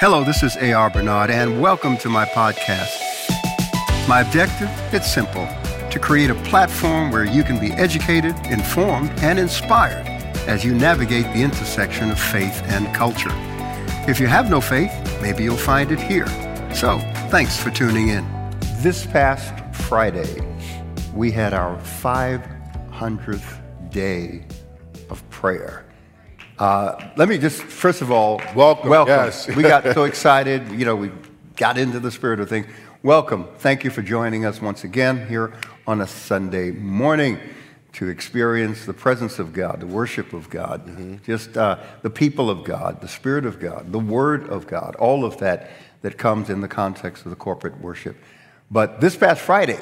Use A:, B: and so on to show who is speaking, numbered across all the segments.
A: Hello, this is A.R. Bernard, and welcome to my podcast. My objective? It's simple to create a platform where you can be educated, informed, and inspired as you navigate the intersection of faith and culture. If you have no faith, maybe you'll find it here. So, thanks for tuning in. This past Friday, we had our 500th day of prayer. Uh, let me just, first of all,
B: Welcome,
A: Welcome.
B: yes.
A: we got so excited. You know, we got into the spirit of things. Welcome. Thank you for joining us once again here on a Sunday morning to experience the presence of God, the worship of God, just uh, the people of God, the Spirit of God, the Word of God, all of that that comes in the context of the corporate worship. But this past Friday,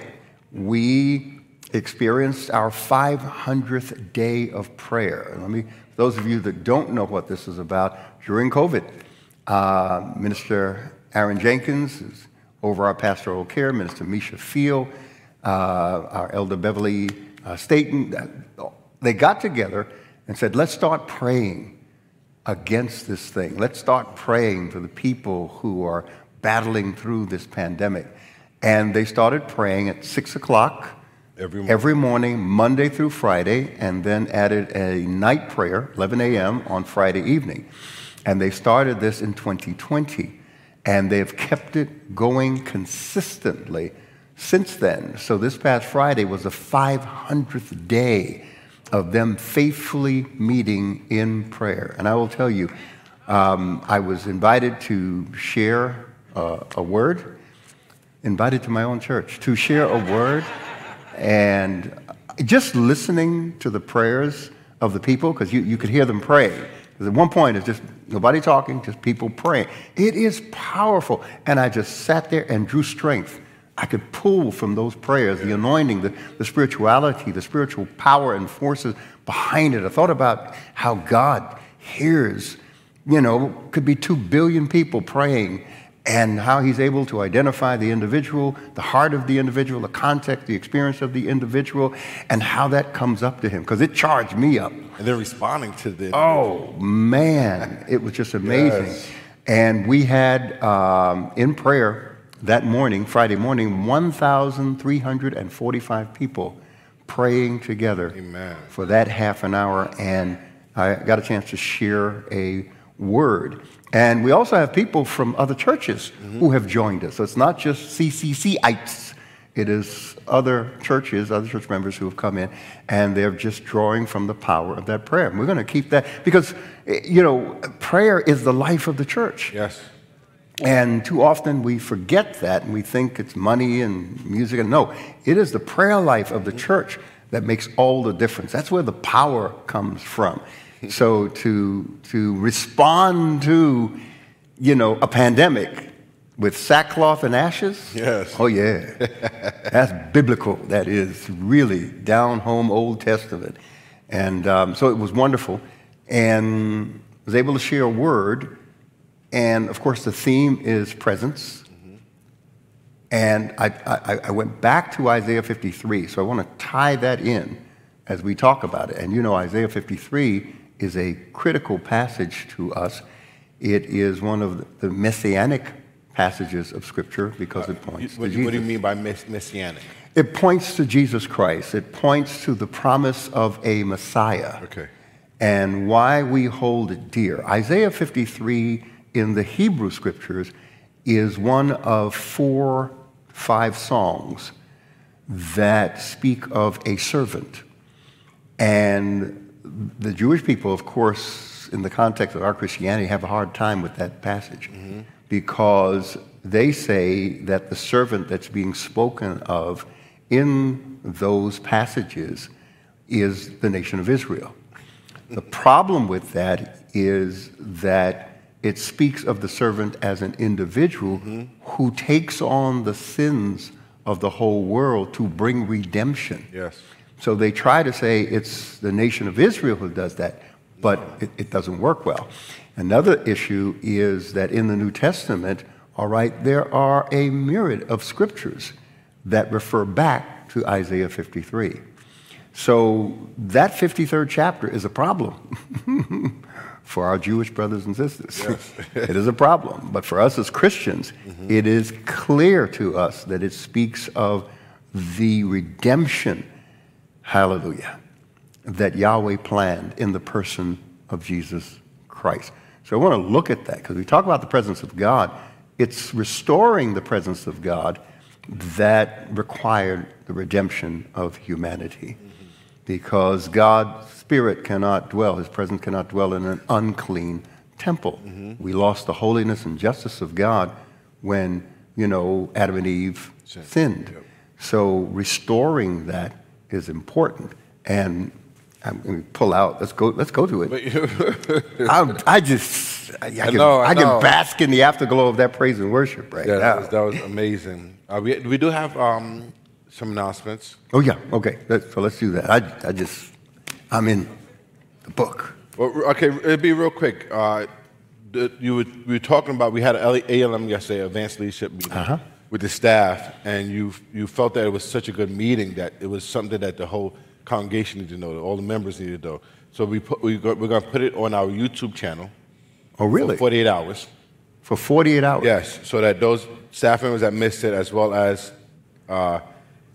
A: we experienced our 500th day of prayer. Let me, those of you that don't know what this is about, during COVID, uh, Minister Aaron Jenkins is over our pastoral care, Minister Misha Field, uh, our Elder Beverly uh, Staten, uh, they got together and said, let's start praying against this thing. Let's start praying for the people who are battling through this pandemic. And they started praying at 6 o'clock
B: Every morning.
A: every morning, Monday through Friday, and then added a night prayer, 11 a.m., on Friday evening. And they started this in 2020, and they've kept it going consistently since then. So this past Friday was the 500th day of them faithfully meeting in prayer. And I will tell you, um, I was invited to share uh, a word, invited to my own church to share a word. And just listening to the prayers of the people, because you, you could hear them pray. At one point, it's just nobody talking, just people praying. It is powerful. And I just sat there and drew strength. I could pull from those prayers the anointing, the, the spirituality, the spiritual power and forces behind it. I thought about how God hears, you know, could be two billion people praying and how he's able to identify the individual, the heart of the individual, the context, the experience of the individual, and how that comes up to him. Because it charged me up.
B: And then responding to this.
A: Oh, man, it was just amazing.
B: Yes.
A: And we had um, in prayer that morning, Friday morning, 1,345 people praying together
B: Amen.
A: for that half an hour. And I got a chance to share a word. And we also have people from other churches who have joined us. So it's not just CCCites. It is other churches, other church members who have come in, and they're just drawing from the power of that prayer. And we're going to keep that because, eh, you know, prayer is the life of the church.
B: Yes.
A: And too often we forget that and we think it's money and music. And no, it is the prayer life of the church that makes all the difference. That's where the power comes from. So to, to respond to, you know, a pandemic with sackcloth and ashes?
B: Yes.
A: Oh, yeah. That's biblical. That is really down home Old Testament. And um, so it was wonderful. And was able to share a word. And of course, the theme is presence. And I, I, I went back to Isaiah 53. So I want to tie that in as we talk about it. And you know, Isaiah 53 is a critical passage to us. It is one of the messianic passages of Scripture because it points
B: What,
A: to
B: do you- what do you mean by mess- messianic?
A: It points to Jesus Christ. It points to the promise of a Messiah
B: Okay.
A: and why we hold it dear. Isaiah 53 in the Hebrew scriptures is one of four, five songs that speak of a servant. And the Jewish people, of course, in the context of our Christianity, have a hard time with that passage mm-hmm. because they say that the servant that's being spoken of in those passages is the nation of Israel. The problem with that is that it speaks of the servant as an individual mm-hmm. who takes on the sins of the whole world to bring redemption.
B: Yes.
A: So they try to say it's the nation of Israel who does that, but it, it doesn't work well. Another issue is that in the New Testament, all right, there are a myriad of scriptures that refer back to Isaiah 53. So that 53rd chapter is a problem for our Jewish brothers and sisters. it is a problem. But for us as Christians, mm-hmm. it is clear to us that it speaks of the redemption, hallelujah, that Yahweh planned in the person of Jesus Christ. So I want to look at that because we talk about the presence of God. It's restoring the presence of God that required the redemption of humanity. Because God's Spirit cannot dwell, His presence cannot dwell in an unclean temple. Mm-hmm. We lost the holiness and justice of God when, you know, Adam and Eve sinned. So restoring that is important. And I'm going to pull out. Let's go. Let's go to it. I'm, I just, I, I can,
B: know, I
A: I can bask in the afterglow of that praise and worship right
B: Yeah,
A: now.
B: that was, that was amazing. Uh, we, we do have um, some announcements.
A: Oh yeah. Okay. Let- so let's do that. I, I just, I'm in the book.
B: Well, okay, it'll be real quick. Uh, you were, we were talking about, we had an ALM yesterday, Advanced Leadership Meeting,
A: Uh-huh.
B: With the staff, and you, you felt that it was such a good meeting that it was something that the whole congregation needed to know, that all the members needed to know. So we put, we got, we're going to put it on our YouTube channel
A: Oh really?
B: for 48 hours.
A: For 48 hours.
B: Yes, so that those staff members that missed it, as well as uh,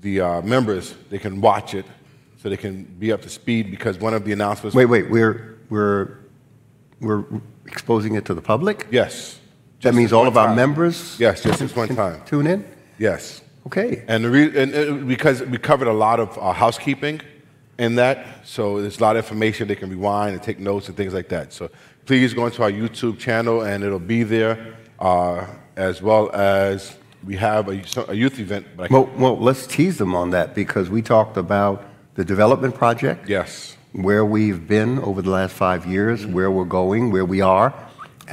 B: the uh, members, they can watch it, so they can be up to speed. Because one of the announcements,
A: Wait, wait. We're we're we're exposing it to the public.
B: yes,
A: That means all of our
B: time.
A: members.
B: Yes, just this one time.
A: Tune in.
B: Yes,
A: Okay.
B: and, the re- and uh, because we covered a lot of uh, housekeeping in that, so there's a lot of information they can rewind and take notes and things like that. So please go into our YouTube channel, and it'll be there, uh, as well as we have a, a youth event. But I
A: Well, well, let's tease them on that because we talked about the development project.
B: yes,
A: where we've been over the last five years, where we're going, where we are,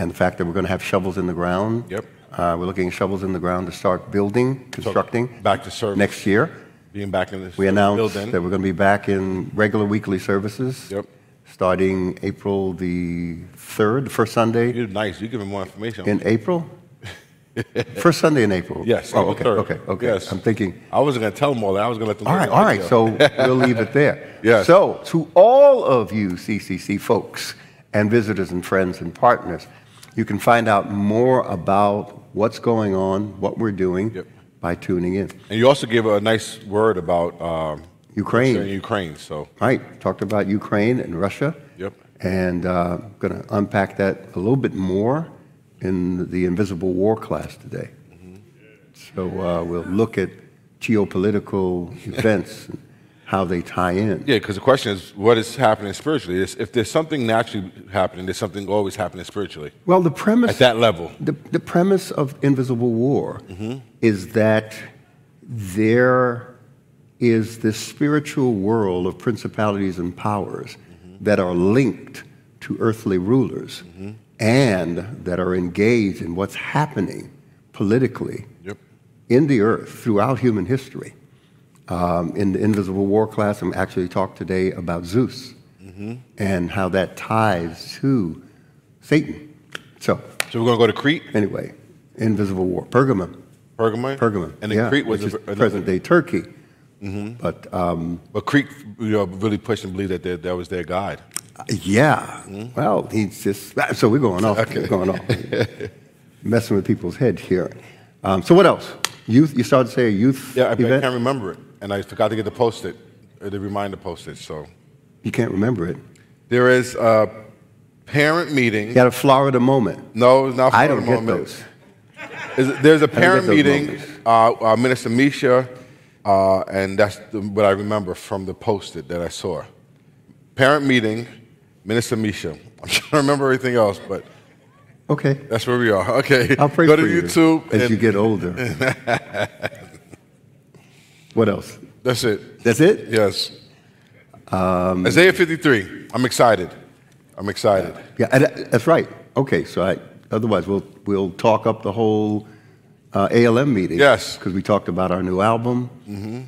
A: and the fact that we're going to have shovels in the ground.
B: Yep.
A: Uh, we're looking at shovels in the ground to start building, constructing
B: back to service.
A: next year.
B: being back in this
A: We announced that we're going to be back in regular weekly services.
B: Yep.
A: Starting April the 3rd, the first Sunday
B: You're nice. You're giving more information.
A: in April. first Sunday in April.
B: yes.
A: Oh,
B: April
A: okay.
B: 3rd.
A: Okay. Okay.
B: Yes.
A: I'm thinking.
B: I wasn't going to tell them all that. I was going to let them.
A: All right, all right. So we'll leave it there.
B: Yes.
A: So, to all of you CCC folks and visitors and friends and partners, you can find out more about what's going on, what we're doing,
B: Yep.
A: by tuning in.
B: and you also gave a nice word about um,
A: Ukraine.
B: Ukraine. So
A: Right. Talked about Ukraine and Russia.
B: Yep.
A: And uh, going to unpack that a little bit more in the Invisible War class today.
B: Mm-hmm.
A: So uh, we'll look at geopolitical events how they tie in.
B: yeah, because the question is, what is happening spiritually? It's- If there's something naturally happening, there's something always happening spiritually
A: Well, the premise
B: at that level.
A: The, the premise of Invisible War mm-hmm. is that there is this spiritual world of principalities and powers mm-hmm. that are linked to earthly rulers mm-hmm. and that are engaged in what's happening politically
B: Yep.
A: in the earth throughout human history. Um, in the Invisible War class, I'm actually talked today about Zeus and how that ties to Satan. So,
B: So we're going to go to Crete,
A: Anyway, Invisible War, Pergamum,
B: Pergamum.
A: Pergamum,
B: And then
A: yeah,
B: Crete was
A: which is
B: a-
A: present-day Turkey. But um,
B: But Crete, you know, really pushed and believed that that- was their God.
A: yeah, well, he's just so we're going off. We're going off, messing with people's heads here. Um, so what else? Youth? You started to say a youth
B: Yeah, I, I can't remember it, and I forgot to get the post-it, uh, the reminder post-it. So
A: you can't remember it.
B: there is a parent meeting.
A: You got a Florida moment.
B: No, it's not.
A: Florida
B: I
A: don't
B: the
A: get those.
B: Is- There's a parent meeting. Uh, uh, Minister Misha, uh, and that's the, what I remember from the post-it that I saw. Parent meeting, Minister Misha. I'm trying to remember everything else, but
A: Okay,
B: that's where we are. Okay,
A: I'll pray
B: go
A: for
B: to
A: you
B: YouTube.
A: as
B: and
A: you get older. what else?
B: That's it.
A: That's it.
B: Yes.
A: Um,
B: Isaiah 53. I'm excited. I'm excited.
A: Yeah, and that's right. Okay, so I, otherwise we'll we'll talk up the whole uh, ALM meeting.
B: Yes.
A: because we talked about our new album. Mm-hmm.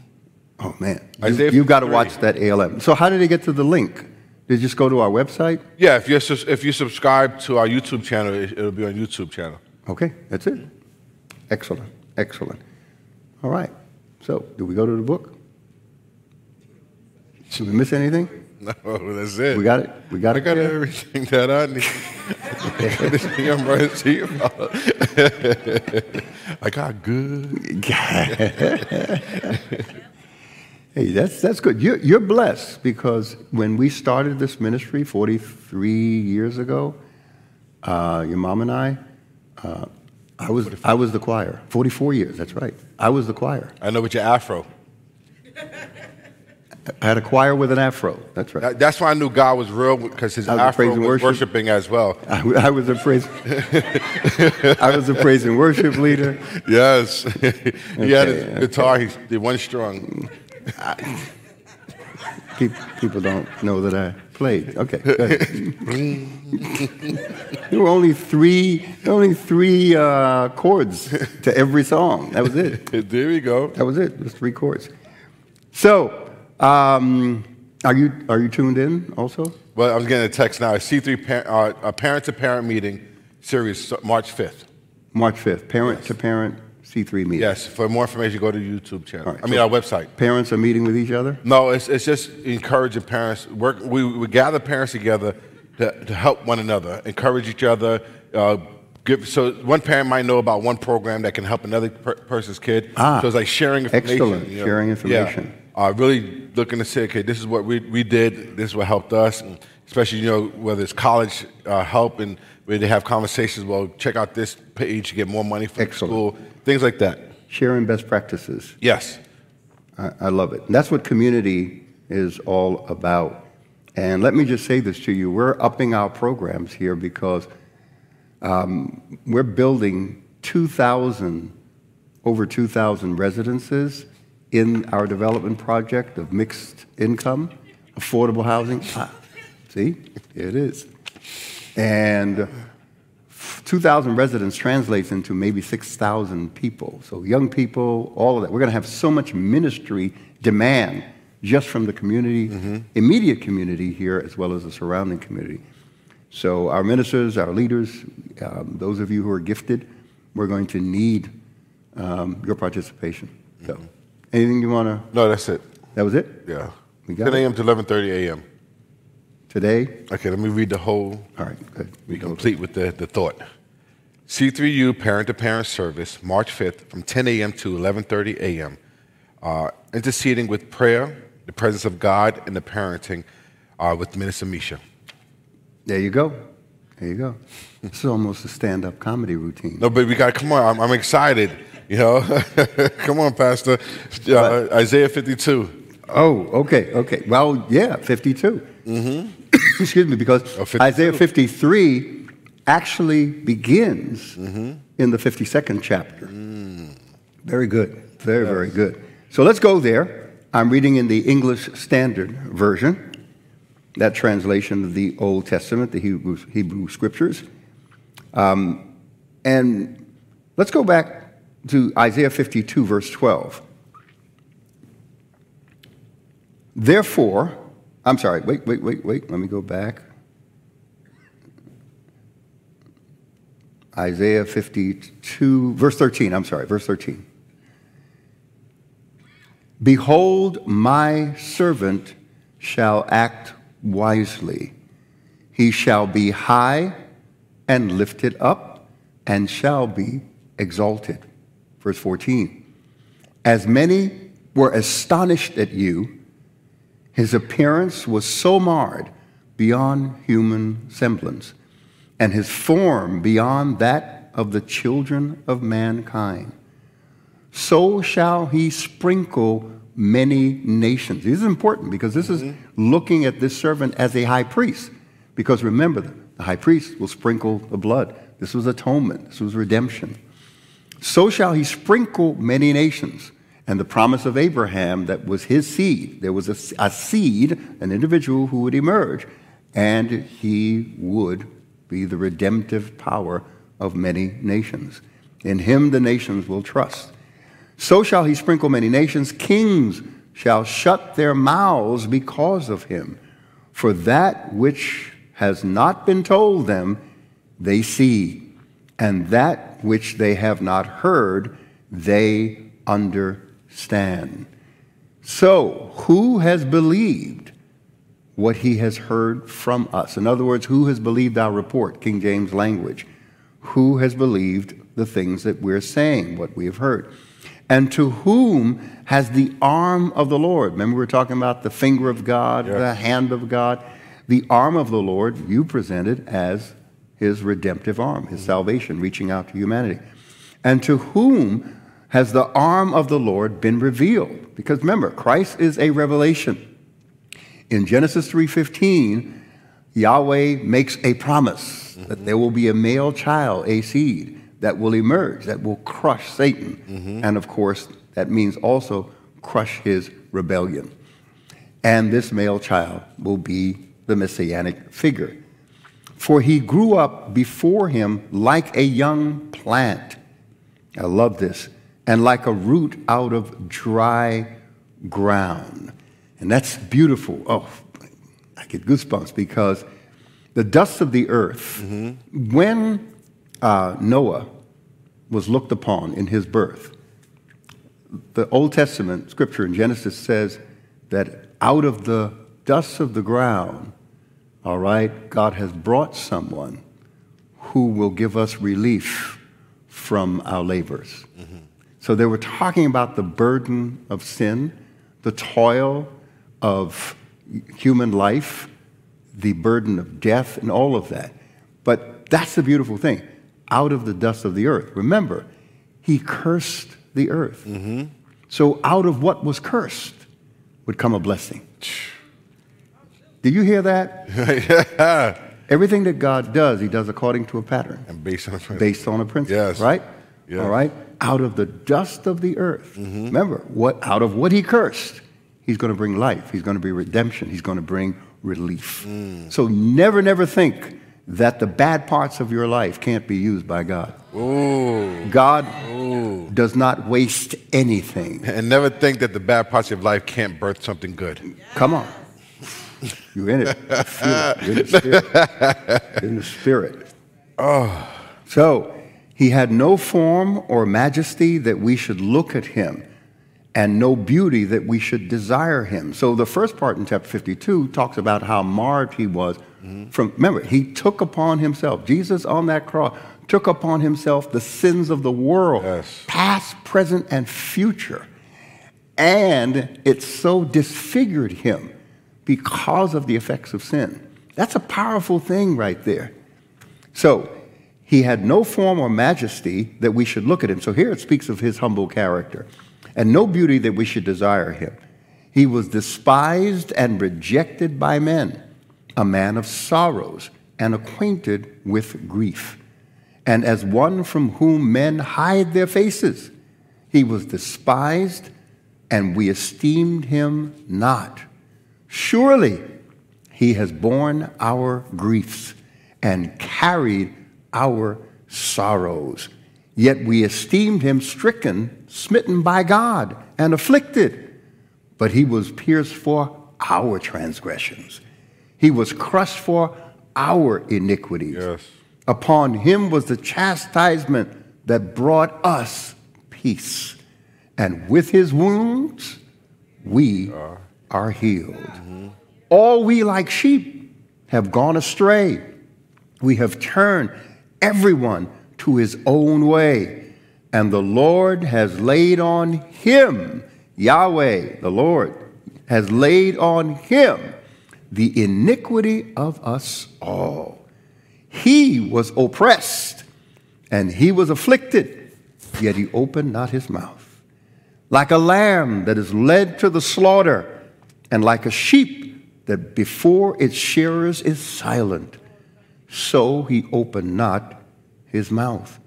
A: Oh man, you,
B: Isaiah
A: you got to watch that ALM. So how did they get to the link? Did you just go to our website?
B: Yeah, if you if you subscribe to our YouTube channel, it, it'll be on YouTube channel.
A: Okay, that's it. Excellent, excellent. All right. So, do we go to the book? Should we miss anything?
B: No, that's it.
A: We got it. We got
B: I
A: it.
B: got
A: there?
B: everything that I need. I'm running to you about. I got good.
A: Hey, that's, that's good. You're, you're blessed because when we started this ministry 43 years ago, uh, your mom and I, uh, I, was, I was the choir. 44 years, that's right. I was the choir.
B: I know with your afro.
A: I had a choir with an afro. That's right.
B: That- That's why I knew God was real because his
A: was
B: afro was
A: worship.
B: worshiping as well.
A: I, I was a praise, I was a praise and worship leader.
B: Yes. he had his
A: Okay,
B: guitar, he did one strung.
A: Pe- People don't know that I played. Okay, there were only three, only three uh, chords to every song. That was it.
B: There you go.
A: That was it. Just three chords. So, um, are you are you tuned in also?
B: Well, I'm getting a text now. C3 par- uh, a parent to parent meeting series, March 5th.
A: March fifth, parent to parent C three meeting.
B: Yes. For more information, go to the YouTube channel.
A: Right,
B: I mean,
A: so-
B: our website.
A: Parents are meeting with each other.
B: No, it's, it's just encouraging parents. Work, we, we gather parents together to, to help one another, encourage each other. Uh, give, so one parent might know about one program that can help another per, person's kid.
A: Ah,
B: so it's like sharing information.
A: excellent, sharing information.
B: Yeah. Uh, really looking to say, okay, this is what we, we did. This is what helped us. And especially, you know, whether it's college uh, help and where they have conversations. Well, check out this page to get more money for
A: Excellent.
B: school. Things like that.
A: Sharing best practices.
B: Yes.
A: I, I love it. And that's what community is all about. And let me just say this to you we're upping our programs here because um, we're building 2,000, over 2,000 residences in our development project of mixed income, affordable housing. Ah, see, here it is. And 2,000 residents translates into maybe 6,000 people. So, young people, all of that. We're going to have so much ministry demand just from the community, immediate community here, as well as the surrounding community. So, our ministers, our leaders, um, those of you who are gifted, we're going to need um, your participation. So, anything you want to?
B: No, that's it.
A: That was it?
B: Yeah.
A: We got
B: 10 a.m. to 11:30 a.m.
A: Today?
B: Okay, let me read the whole.
A: All right, good.
B: Be complete with the, the thought. C3U Parent to Parent Service, March 5th, from 10 a.m. to 11:30 a.m. Uh, interceding with prayer, the presence of God, and the parenting uh, with Minister Misha.
A: There you go. There you go. This is almost a stand up comedy routine.
B: No, but we got to come on. I'm, I'm excited. You know, come on, Pastor. Uh, Isaiah 52.
A: Oh, okay, okay. Well, yeah, 52. Mm-hmm. Excuse me, because
B: Oh, 52.
A: Isaiah 53 actually begins in the 52nd chapter. Very good. Very, very good. So let's go there. I'm reading in the English Standard Version, that translation of the Old Testament, the Hebrew, Hebrew Scriptures. Um, and let's go back to Isaiah 52, verse 12. Therefore, I'm sorry, wait, wait, wait, wait, let me go back. Isaiah 52, verse 13, I'm sorry, verse 13. Behold, my servant shall act wisely. He shall be high and lifted up and shall be exalted. Verse 14. As many were astonished at you, his appearance was so marred beyond human semblance, and his form beyond that of the children of mankind. So shall he sprinkle many nations. This is important because this is mm-hmm. looking at this servant as a high priest. Because remember, the high priest will sprinkle the blood. This was atonement, this was redemption. So shall he sprinkle many nations. And the promise of Abraham that was his seed, there was a, a seed, an individual who would emerge, and he would be the redemptive power of many nations. In him the nations will trust. So shall he sprinkle many nations. Kings shall shut their mouths because of him. For that which has not been told them, they see, and that which they have not heard, they understand. So, who has believed what he has heard from us. In other words, who has believed our report, King James language? Who has believed the things that we're saying, what we have heard? And to whom has the arm of the Lord? Remember, we were talking about the finger of God,
B: Yes.
A: the hand of God. The arm of the Lord you presented as his redemptive arm, his mm. salvation reaching out to humanity. And to whom has the arm of the Lord been revealed? Because remember, Christ is a revelation. In Genesis 3:15, Yahweh makes a promise that there will be a male child, a seed that will emerge that will crush Satan. Mm-hmm. And of course, that means also crush his rebellion. And this male child will be the messianic figure. For he grew up before him like a young plant. I love this. And like a root out of dry ground. And that's beautiful. Oh, I get goosebumps because the dust of the earth, when uh, Noah was looked upon in his birth, the Old Testament scripture in Genesis says that out of the dust of the ground, all right, God has brought someone who will give us relief from our labors. So they were talking about the burden of sin, the toil of human life, the burden of death, and all of that. But that's the beautiful thing. Out of the dust of the earth. Remember, he cursed the earth. Mm-hmm. So out of what was cursed would come a blessing. Do you hear that? Everything that God does, he does according to a pattern
B: And based on a principle.
A: based on a principle,
B: Yes.
A: right?
B: Yes.
A: All right? Out of the dust of the earth. Mm-hmm. Remember, what out of what he cursed, he's going to bring life. He's going to be redemption. He's going to bring relief. Mm. So never, never think that the bad parts of your life can't be used by God.
B: Ooh.
A: God does not waste anything.
B: And never think that the bad parts of life can't birth something good.
A: Come on. You're in it. I feel it. You're in the spirit. You're in the spirit. Oh. So he had no form or majesty that we should look at him, and no beauty that we should desire him. So the first part in chapter 52 talks about how marred he was from remember, he took upon himself, Jesus on that cross took upon himself the sins of the world,
B: Yes.
A: past, present, and future. And it so disfigured him because of the effects of sin. That's a powerful thing right there. So he had no form or majesty that we should look at him. So here it speaks of his humble character, and no beauty that we should desire him. He was despised and rejected by men, a man of sorrows and acquainted with grief. And as one from whom men hide their faces, he was despised, and we esteemed him not. Surely he has borne our griefs and carried our sorrows. Yet we esteemed him stricken, smitten by God, and afflicted. But he was pierced for our transgressions, he was crushed for our iniquities.
B: Yes.
A: Upon him was the chastisement that brought us peace. And with his wounds, we are healed. All we like sheep have gone astray. We have turned everyone to his own way. And the Lord has laid on him, Yahweh, the Lord, has laid on him the iniquity of us all. He was oppressed and he was afflicted, yet he opened not his mouth. Like a lamb that is led to the slaughter, and like a sheep that before its shearers is silent, so he opened not his mouth.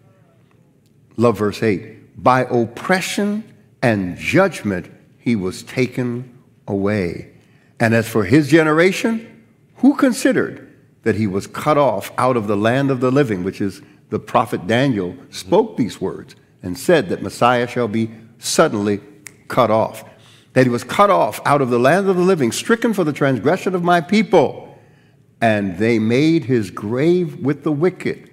A: Love verse 8. By oppression and judgment he was taken away. And as for his generation, who considered that he was cut off out of the land of the living, which is the prophet Daniel spoke these words and said that Messiah shall be suddenly cut off. That he was cut off out of the land of the living, stricken for the transgression of my people. And they made his grave with the wicked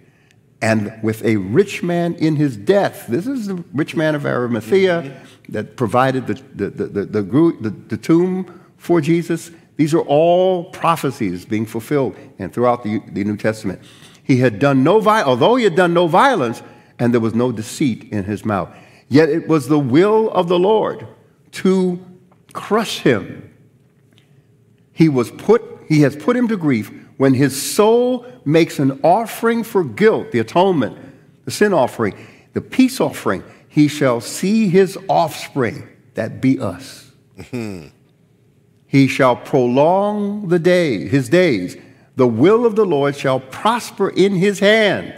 A: and with a rich man in his death. This is the rich man of Arimathea that provided the, the, the, the, the, tomb for Jesus. These are all prophecies being fulfilled and throughout the, the New Testament. He had done no violence, although he had done no violence, and there was no deceit in his mouth. Yet it was the will of the Lord to crush him. He was put, he has put him to grief when his soul makes an offering for guilt, the atonement, the sin offering, the peace offering, he shall see his offspring, that be us. he shall prolong the day, his days. The will of the Lord shall prosper in his hand.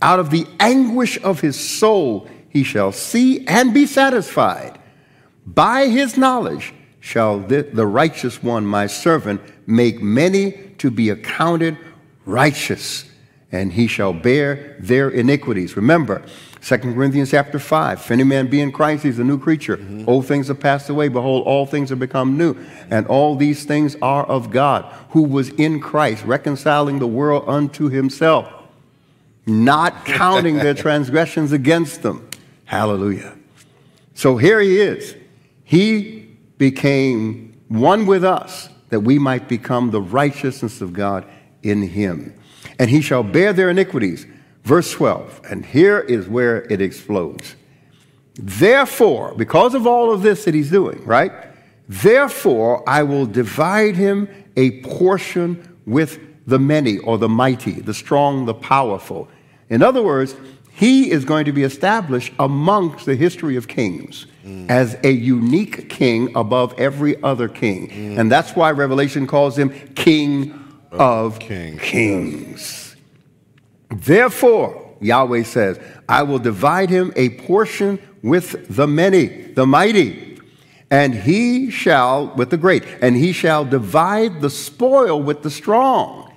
A: Out of the anguish of his soul he shall see and be satisfied. By his knowledge shall the, righteous one, my servant, make many to be accounted righteous, and he shall bear their iniquities. Remember, 2 Corinthians chapter 5. If any man be in Christ, he's a new creature. Mm-hmm. Old things have passed away. Behold, all things have become new. And all these things are of God, who was in Christ, reconciling the world unto himself, not counting their transgressions against them. Hallelujah. So here he is. He became one with us that we might become the righteousness of God in him. And he shall bear their iniquities. Verse 12, and here is where it explodes. Therefore, because of all of this that he's doing, right? Therefore, I will divide him a portion with the many or the mighty, the strong, the powerful. In other words, he is going to be established amongst the history of kings mm. as a unique king above every other king. Mm. And that's why Revelation calls him King of, of King. Kings. Therefore, Yahweh says, I will divide him a portion with the many, the mighty, and he shall, with the great, and he shall divide the spoil with the strong.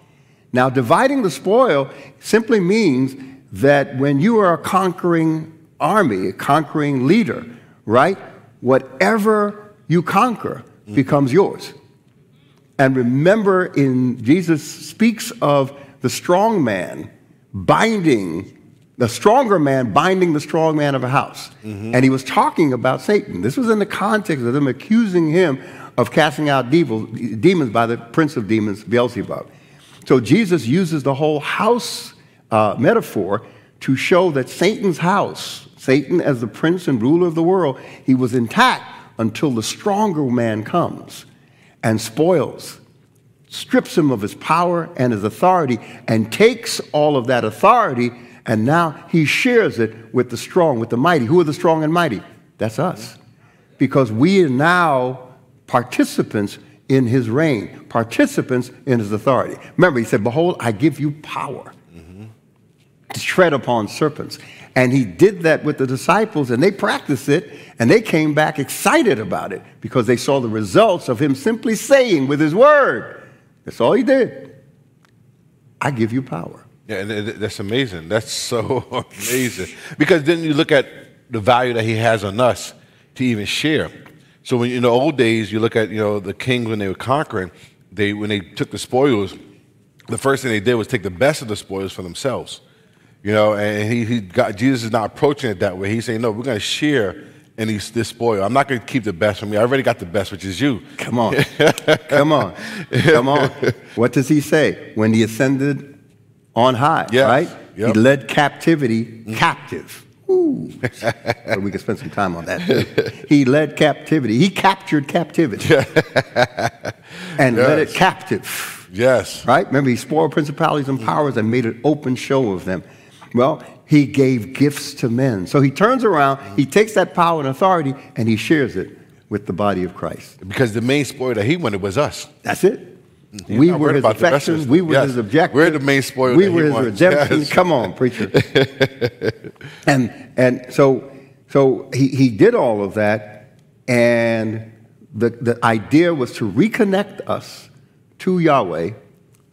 A: Now, dividing the spoil simply means that when you are a conquering army, a conquering leader, right, whatever you conquer becomes yours. And remember, in Jesus speaks of the strong man binding the stronger man binding the strong man of a house. Mm-hmm. And he was talking about Satan. This was in the context of them accusing him of casting out devil, demons by the prince of demons, Beelzebub. So Jesus uses the whole house uh, metaphor to show that Satan's house, Satan as the prince and ruler of the world, he was intact until the stronger man comes and spoils strips him of his power and his authority and takes all of that authority and now he shares it with the strong, with the mighty. Who are the strong and mighty? That's us. Because we are now participants in his reign, participants in his authority. Remember, he said, Behold, I give you power. Tread upon serpents. And he did that with the disciples, and they practiced it, and they came back excited about it because they saw the results of him simply saying with his word, that's all he did. I give you power.
B: Yeah, that's amazing. That's so amazing. Because then you look at the value that he has on us to even share. So when in the old days, you look at you know the kings when they were conquering, they when they took the spoils, the first thing they did was take the best of the spoils for themselves. You know, and he, he got Jesus is not approaching it that way. He's saying, no, we're going to share and he's this spoil. I'm not going to keep the best from me. I already got the best, which is you.
A: Come on. Come on. Come on. What does he say? When he ascended on high, yes. right? Yep. He led captivity mm. captive. Ooh. we could spend some time on that. He led captivity. He captured captivity and yes. led it captive.
B: Yes.
A: Right? Remember, he spoiled principalities and powers and made an open show of them. Well, he gave gifts to men. So he turns around, he takes that power and authority, and he shares it with the body of Christ.
B: Because the main spoiler that he wanted was us.
A: That's it. We were his affections. We were yes. his objectives.
B: We're the main spoil.
A: We were his wanted. redemption. Yes. Come on, preacher. and and so so he, he did all of that, and the, the idea was to reconnect us to Yahweh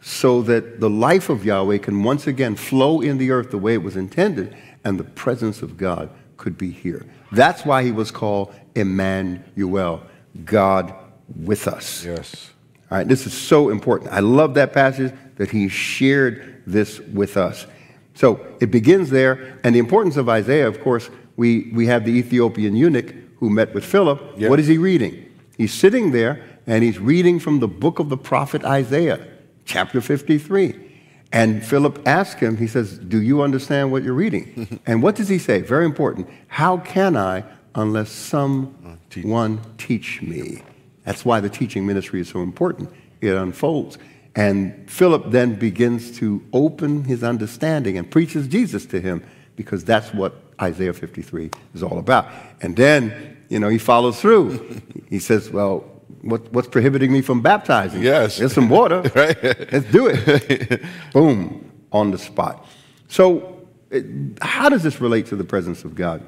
A: so that the life of Yahweh can once again flow in the earth the way it was intended and the presence of God could be here. That's why he was called Emmanuel, God with us.
B: Yes.
A: All right, this is so important. I love that passage that he shared this with us. So it begins there, and the importance of Isaiah, of course, we, we have the Ethiopian eunuch who met with Philip. What is he reading? He's sitting there and he's reading from the book of the prophet Isaiah, chapter 53. And Philip asks him, he says, Do you understand what you're reading? and what does he say? Very important. How can I unless someone teach me? That's why the teaching ministry is so important. It unfolds. And Philip then begins to open his understanding and preaches Jesus to him because that's what Isaiah 53 is all about. And then, you know, he follows through. he says, Well, what, what's prohibiting me from baptizing?
B: Yes.
A: There's some water. right. Let's do it. Boom, on the spot. So, it, how does this relate to the presence of God?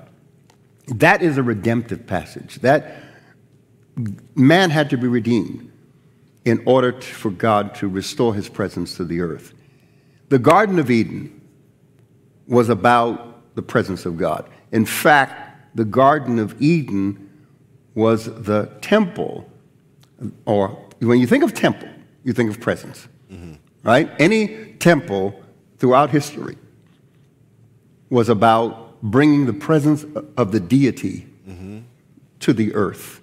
A: That is a redemptive passage. That man had to be redeemed in order to, for God to restore his presence to the earth. The Garden of Eden was about the presence of God. In fact, the Garden of Eden was the temple, or when you think of temple, you think of presence, mm-hmm. right? Any temple throughout history was about bringing the presence of the deity mm-hmm. to the earth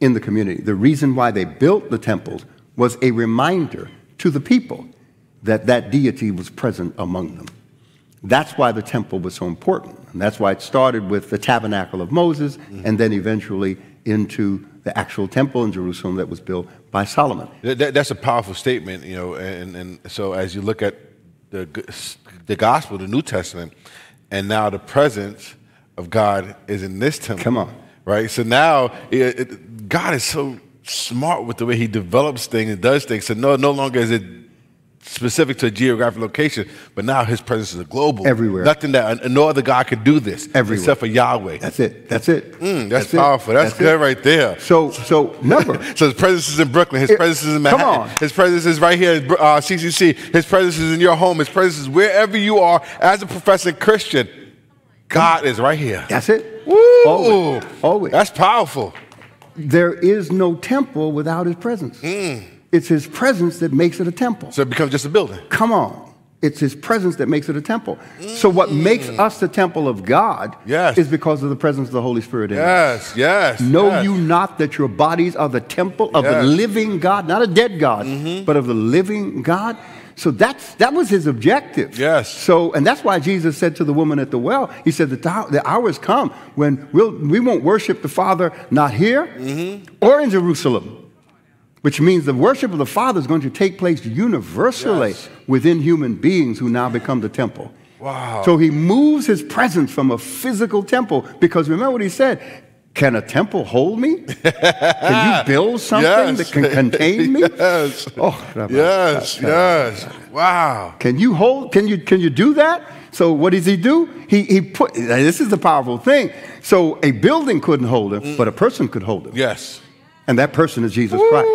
A: in the community. The reason why they built the temples was a reminder to the people that that deity was present among them. That's why the temple was so important. And that's why it started with the tabernacle of Moses mm-hmm. and then eventually into the actual temple in Jerusalem that was built by Solomon.
B: That, that's a powerful statement, you know, and, and so as you look at the, the gospel, the New Testament, and now the presence of God is in this temple.
A: Come on.
B: Right? So now it, it, God is so smart with the way he develops things and does things. So no, no longer is it specific to a geographic location, but now his presence is global.
A: Everywhere.
B: Nothing that no other God could do this
A: Everywhere.
B: except for Yahweh.
A: That's it. That's it.
B: Mm, that's, that's, powerful. It. That's, that's, good it. right there.
A: So, so number.
B: so his presence is in Brooklyn. His it, presence is in Manhattan. Come on. His presence is right here at uh, CCC. His presence is in your home. His presence is wherever you are as a professing Christian. God is right here.
A: That's it.
B: Woo!
A: Always. Always.
B: That's powerful.
A: There is no temple without his presence. Mm. It's his presence that makes it a temple.
B: So it becomes just a building.
A: Come on. It's his presence that makes it a temple. Mm. So what makes us the temple of God
B: yes.
A: is because of the presence of the Holy Spirit in
B: yes,
A: us.
B: Yes, yes.
A: Know
B: yes.
A: you not that your bodies are the temple of yes. the living God, not a dead God, mm-hmm. but of the living God? So that's, that was his objective.
B: Yes.
A: So, and that's why Jesus said to the woman at the well, he said, the, the hour has come when we'll, we won't worship the Father not here mm-hmm. or in Jerusalem which means the worship of the Father is going to take place universally yes. within human beings who now become the temple.
B: Wow.
A: So he moves his presence from a physical temple because remember what he said can a temple hold me? can you build something yes. that can contain me?
B: yes.
A: Oh,
B: yes, yes. Wow.
A: Can you hold? Can you can you do that? So what does he do? He he put. This is the powerful thing. So a building couldn't hold him, mm. but a person could hold him.
B: Yes.
A: And that person is Jesus Christ.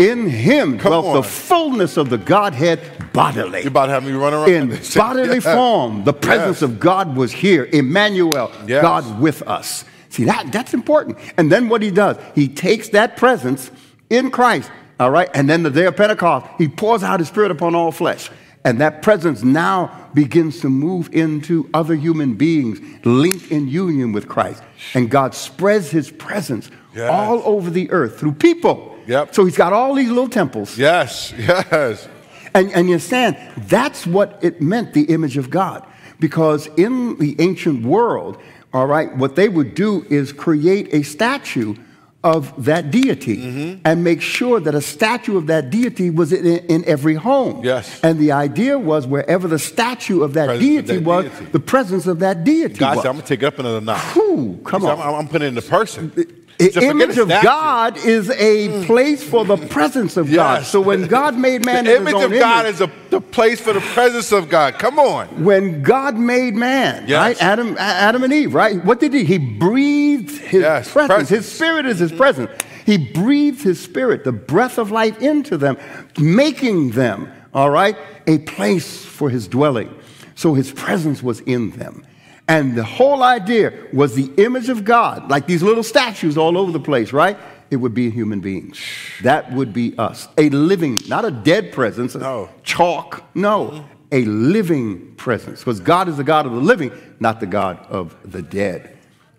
A: In him dwelt on. the fullness of the Godhead bodily.
B: You about to have me run around?
A: In bodily form, the presence yes. of God was here. Emmanuel, yes. God with us. See, that, that's important. And then what he does, he takes that presence in Christ, all right, and then the day of Pentecost, he pours out his spirit upon all flesh. And that presence now begins to move into other human beings, linked in union with Christ. And God spreads his presence yes. all over the earth through people.
B: Yep.
A: So he's got all these little temples.
B: Yes, yes.
A: And, and you understand, that's what it meant, the image of God. Because in the ancient world, all right, what they would do is create a statue of that deity mm-hmm. and make sure that a statue of that deity was in, in, every home.
B: Yes.
A: And the idea was wherever the statue of that presence deity of that was, deity. the presence of that deity
B: God
A: was.
B: I'm going to take it up another notch.
A: Whew, come on.
B: I'm, I'm, putting it in the person.
A: The image of God is a mm. place for the presence of yes. God. So when God made man,
B: the image of God image, is a, the place for the presence of God. Come on.
A: When God made man, yes. right? Adam, Adam and Eve, right? What did he? He breathed his yes, presence. presence. His spirit is his presence. He breathed his spirit, the breath of life, into them, making them, all right, a place for his dwelling. So his presence was in them. And the whole idea was the image of God, like these little statues all over the place, right? It would be human beings. That would be us. A living, not a dead presence,
B: no.
A: chalk, no, mm-hmm. a living presence. Because God is the God of the living, not the God of the dead.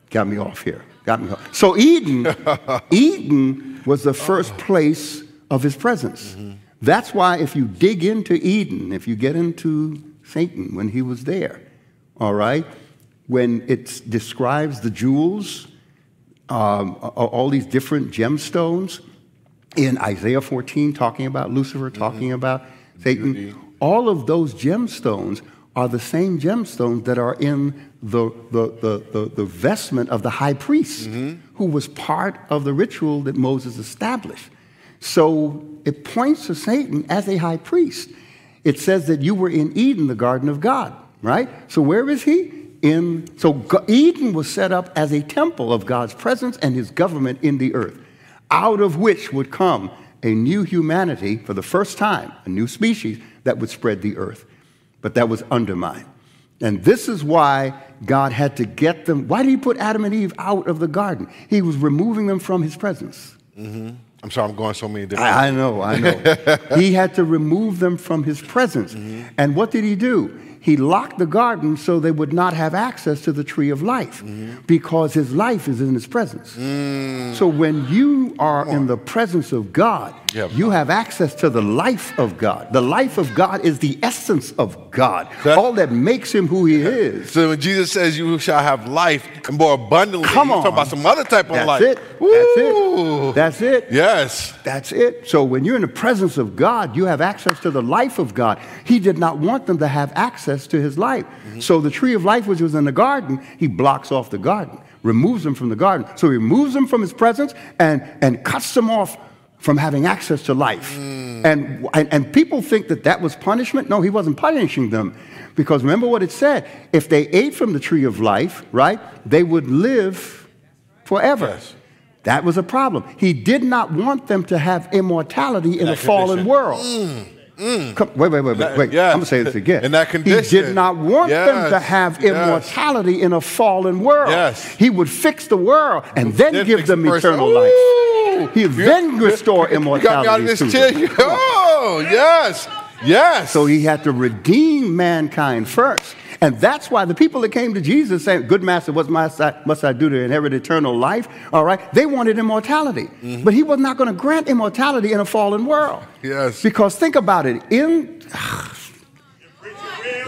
A: Got me off here. Got me. off. So Eden, Eden was the first place of his presence. That's why if you dig into Eden, if you get into Satan when he was there, all right, when it describes the jewels, um, all these different gemstones in Isaiah 14, talking about Lucifer, mm-hmm. talking about mm-hmm. Satan, all of those gemstones are the same gemstones that are in the, the, the, the, the vestment of the high priest, mm-hmm. who was part of the ritual that Moses established. So it points to Satan as a high priest. It says that you were in Eden, the garden of God, right? So where is he? In so Eden was set up as a temple of God's presence and his government in the earth, out of which would come a new humanity for the first time, a new species that would spread the earth. But that was undermined. And this is why God had to get them. Why did he put Adam and Eve out of the garden? He was removing them from his presence. Mm-hmm.
B: I'm sorry, I'm going so many different.
A: I, I know, I know. he had to remove them from his presence. Mm-hmm. And what did he do? He locked the garden so they would not have access to the tree of life mm-hmm. because his life is in his presence. Mm. So when you are in the presence of God,
B: Yep.
A: you have access to the life of God. The life of God is the essence of God,
B: That-
A: all that makes him who he is.
B: So when Jesus says you shall have life and more abundantly,
A: Come
B: he's
A: on.
B: talking about some other type of
A: That's
B: life.
A: it.
B: Woo.
A: That's it. That's it.
B: yes.
A: That's it. So when you're in the presence of God, you have access to the life of God. He did not want them to have access to his life. Mm-hmm. So the tree of life, which was in the garden, he blocks off the garden, removes them from the garden. So he removes them from his presence and, and cuts them off from having access to life. And, and, and people think that that was punishment. No, he wasn't punishing them. Because remember what it said if they ate from the tree of life, right, they would live forever.
B: Yes.
A: That was a problem. He did not want them to have immortality in a
B: that
A: fallen
B: condition. Mm.
A: World. Come, wait, wait, wait, wait, wait.
B: yes.
A: I'm going to say this again.
B: In that condition.
A: He did not want them to
B: Yes.
A: have
B: Yes.
A: immortality in a fallen world.
B: Yes.
A: He would fix the world and then give them eternal
B: Ooh.
A: life. He
B: You-
A: then restore
B: you got me out
A: immortality
B: of this
A: to
B: chair. Oh, yes. Yes.
A: So he had to redeem mankind first. And that's why the people that came to Jesus saying, Good master, what must I, must I do to inherit eternal life? All right, they wanted immortality. But he was not going to grant immortality in a fallen world.
B: Yes.
A: Because think about it, in,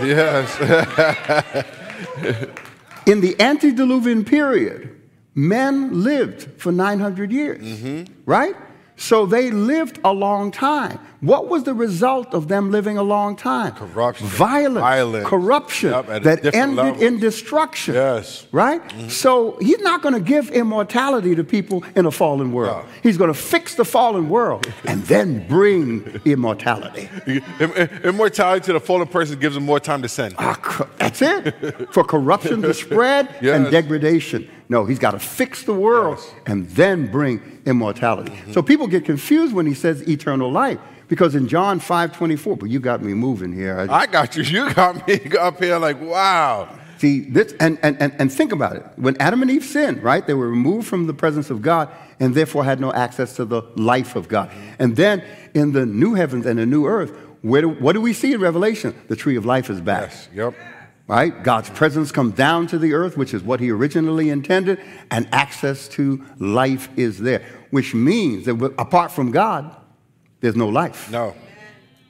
B: yes.
A: in the antediluvian period, men lived for 900 years,
B: Mm-hmm.
A: right? So they lived a long time. What was the result of them living a long time?
B: Corruption.
A: Violence.
B: Violence.
A: Corruption.
B: Yep,
A: that ended
B: levels.
A: in destruction.
B: Yes.
A: Right? So he's not going to give immortality to people in a fallen world.
B: No.
A: He's going to fix the fallen world and then bring immortality.
B: Im- im- Immortality to the fallen person gives them more time to sin.
A: Ah, That's it. For corruption to spread and degradation. No, he's got to fix the world
B: Yes. Mm-hmm.
A: and then bring immortality. So people get confused when he says eternal life. Because in John 5 24, but you got me moving here. I-
B: I got you. You got me up here like, wow.
A: See, this, and, and, and, and think about it. When Adam and Eve sinned, right, they were removed from the presence of God and therefore had no access to the life of God. And then in the new heavens and the new earth, where do, what do we see in Revelation? The tree of life is back.
B: Yes. Yep.
A: Right? God's presence comes down to the earth, which is what he originally intended, and access to life is there, which means that apart from God, there's no life.
B: No.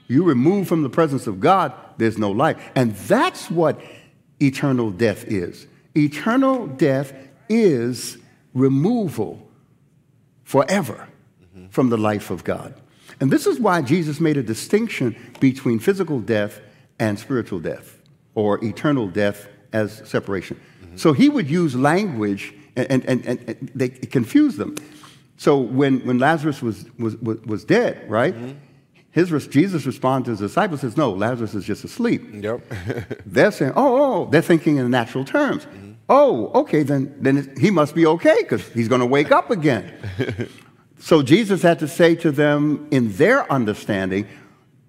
A: You remove from the presence of God, there's no life. And that's what eternal death is. Eternal death is removal forever from the life of God. And this is why Jesus made a distinction between physical death and spiritual death, or eternal death as separation. Mm-hmm. So he would use language, and, and, and, and they confuse them. So when, when Lazarus was, was, was, was dead, right? Mm-hmm. His, res- Jesus responded to his disciples, says, No, Lazarus is just asleep.
B: Yep.
A: They're saying, oh, oh, oh, they're thinking in natural terms. Mm-hmm. Oh, okay, then, then he must be okay because he's going to wake up again. so Jesus had to say to them, in their understanding,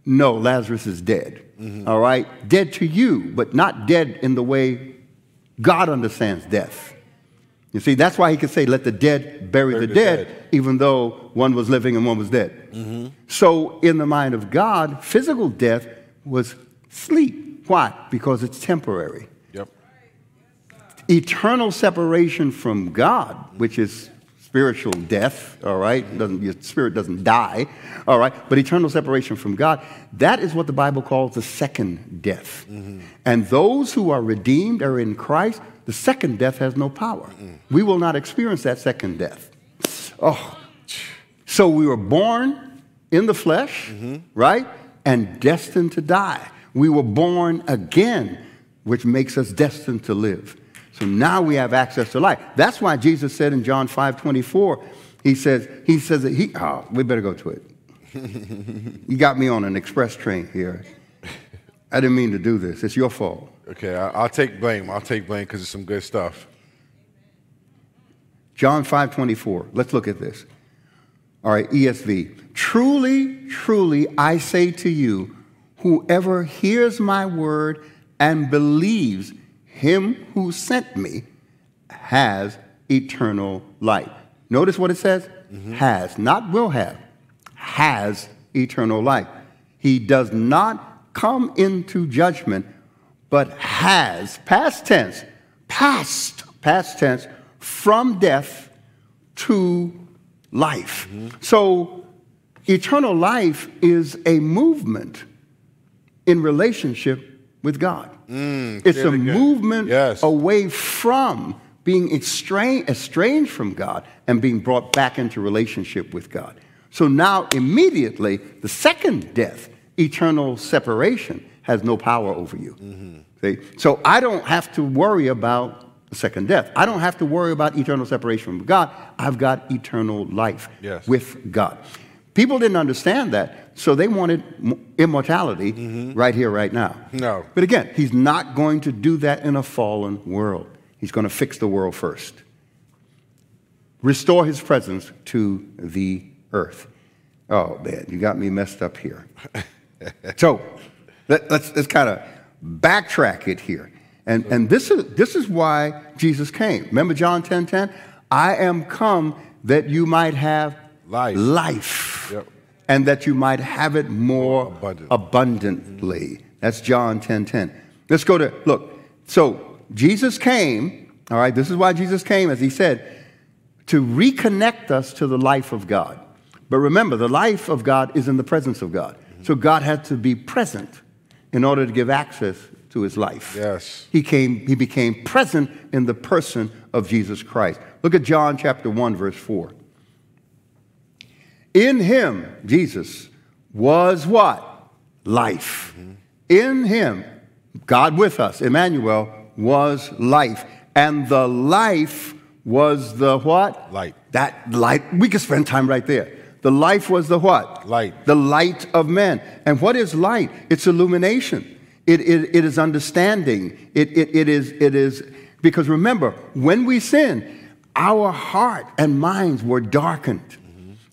A: no, Lazarus is dead. Mm-hmm. All right? Dead to you, but not dead in the way God understands death. You see, that's why he could say, let the dead bury, the,
B: the
A: dead,
B: dead.
A: even though one was living and one was dead. So, in the mind of God, physical death was sleep. Why? Because it's temporary.
B: yep.
A: eternal separation from God, which is spiritual death, all right? Doesn't, your spirit doesn't die, all right? But eternal separation from God, that is what the Bible calls the second death. Mm-hmm. And those who are redeemed are in Christ, the second death has no power. Mm-hmm. We will not experience that second death. Oh. So we were born in the flesh, mm-hmm. right? And destined to die. We were born again, which makes us destined to live. So now we have access to life. That's why Jesus said in John 5 24, he says, he says that he, oh, we better go to it. you got me on an express train here. I didn't mean to do this. It's your fault.
B: Okay, I'll take blame. I'll take blame because it's some good stuff.
A: John 5 24. Let's look at this. All right, ESV. Truly, truly, I say to you, whoever hears my word and believes him who sent me has eternal life. Notice what it says? Mm-hmm. Has, not will have, has eternal life. He does not come into judgment, but has, past tense, past, past tense, from death to life. Mm-hmm. So, eternal life is a movement in relationship with God. Mm, it's a movement yes. away from being estranged, estranged from God and being brought back into relationship with God. So now, immediately, the second death, eternal separation, has no power over you. Mm-hmm. See? So I don't have to worry about the second death. I don't have to worry about eternal separation from God. I've got eternal life yes. with God. People didn't understand that, so they wanted immortality mm-hmm. right here, right now.
B: No.
A: But again, he's not going to do that in a fallen world. He's going to fix the world first. Restore his presence to the earth. Oh, man, you got me messed up here. so let, us let's, let's kind of backtrack it here. And, and this, is, this is why Jesus came. Remember John 10 10? I am come that you might have life. life yep. And that you might have it more Abundant. abundantly. That's John 10 10. Let's go to, look. So Jesus came, all right, this is why Jesus came, as he said, to reconnect us to the life of God. But remember, the life of God is in the presence of God. So God had to be present in order to give access to his life.
B: Yes.
A: He came, he became present in the person of Jesus Christ. Look at John chapter 1, verse 4. In him, Jesus, was what? Life. Mm-hmm. In him, God with us, Emmanuel, was life. And the life was the what?
B: Light.
A: That light. We could spend time right there. The life was the what?
B: Light.
A: The light of men. And what is light? It's illumination. It, it, it is understanding. It, it, it, is, it is, because remember, when we sin, our heart and minds were darkened.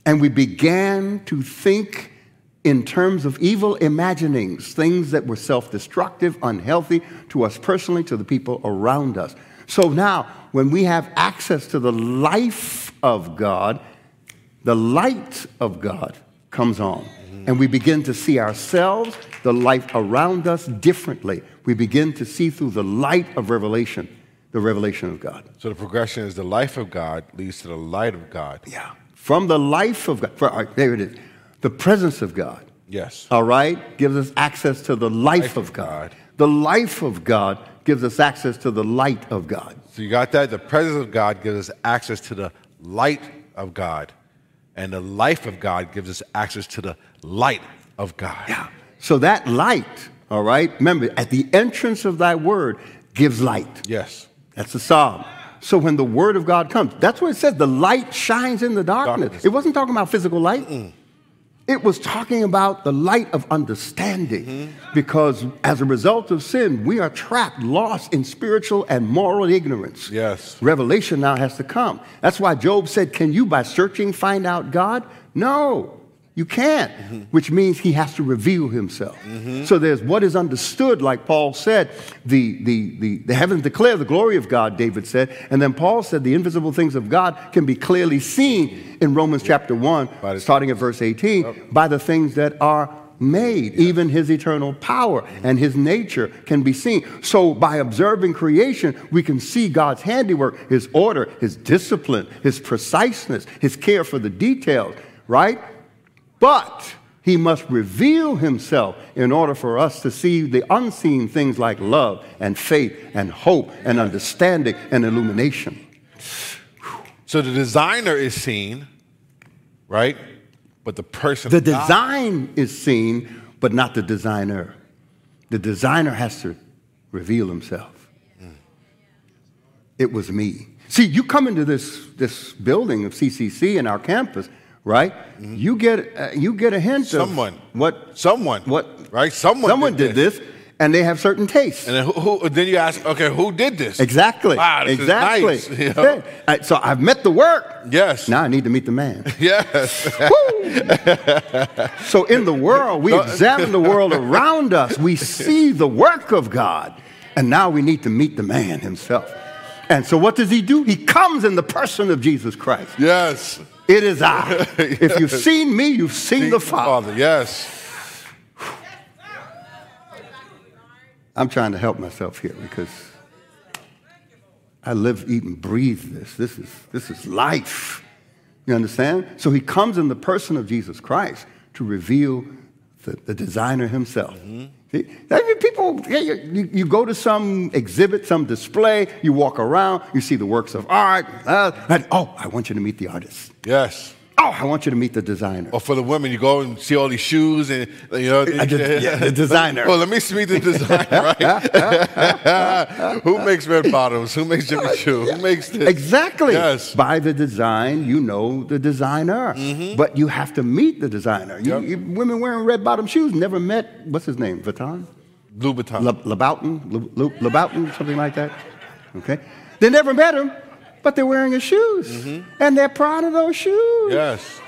A: And we began to think in terms of evil imaginings, things that were self destructive, unhealthy to us personally, to the people around us. So now, when we have access to the life of God, the light of God comes on. And we begin to see ourselves, the life around us differently. We begin to see through the light of revelation, the revelation of God.
B: So the progression is the life of God leads to the light of God.
A: Yeah from the life of God. For, right, there it is. The presence of God.
B: Yes.
A: All right? Gives us access to the life, life of, God. God. The life of God gives us access to the light of God.
B: So you got that? The presence of God gives us access to the light of God. And the life of God gives us access to the light of God.
A: Yeah. So that light, all right, remember, at the entrance of thy word gives light.
B: Yes.
A: That's the psalm. So when the word of God comes, that's what it says the light shines in the darkness. darkness. It wasn't talking about physical light. Mm-mm. It was talking about the light of understanding. Mm-hmm. Because as a result of sin, we are trapped, lost in spiritual and moral ignorance.
B: Yes.
A: Revelation now has to come. That's why Job said, Can you by searching find out God? No. You can't, mm-hmm. which means he has to reveal himself. Mm-hmm. So there's what is understood, like Paul said, the, the, the, the heavens declare the glory of God, David said. And then Paul said the invisible things of God can be clearly seen in Romans chapter 1, starting at verse 18, by the things that are made. Even his eternal power and his nature can be seen. So, by observing creation, we can see God's handiwork, his order, his discipline, his preciseness, his care for the details, right? But he must reveal himself in order for us to see the unseen things like love and faith and hope and understanding and illumination.
B: So the designer is seen, right? But the person.
A: The design is seen, but not the designer. The designer has to reveal himself. It was me. See, you come into this, this building of CCC in our campus, right? Mm-hmm. You get uh, you get a hint of
B: someone
A: of what
B: someone
A: what
B: right someone
A: someone did, did this. this and they have certain tastes.
B: And then, who, who, then you ask, okay, who did this?
A: Exactly.
B: Wow, this
A: exactly.
B: Nice, you know?
A: So I've met the work.
B: Yes.
A: Now I need to meet the man.
B: Yes.
A: so in the world, we examine the world around us. We see the work of God, and now we need to meet the man himself. And so what does he do? He comes in the person of Jesus Christ.
B: Yes.
A: It is I. yes. If you've seen me, you've seen See the Father.
B: Father. Yes.
A: I'm trying to help myself here because I live, eat, and breathe this. This is, this is life. You understand? So he comes in the person of Jesus Christ to reveal the, the designer himself. Mm-hmm. People, you, you, go to some exhibit, some display, you walk around, you see the works of art, uh, and oh, I want you to meet the artist.
B: Yes.
A: Oh, I want you to meet the designer.
B: Or for the women, you go and see all these shoes and, you know.
A: Just, yeah, the designer.
B: well, let me meet the designer, right? Who makes red bottoms? Who makes Jimmy Choo? Who makes this?
A: Exactly.
B: Yes.
A: By the design, you know the designer. Mm-hmm. But you have to meet the designer. You, yep. you, women wearing red bottom shoes never met, what's his name, Vuitton?
B: Louboutin.
A: Louboutin? Louboutin, something like that? Okay. They never met him but they're wearing his shoes. Mm-hmm. And they're proud of those shoes.
B: Yes.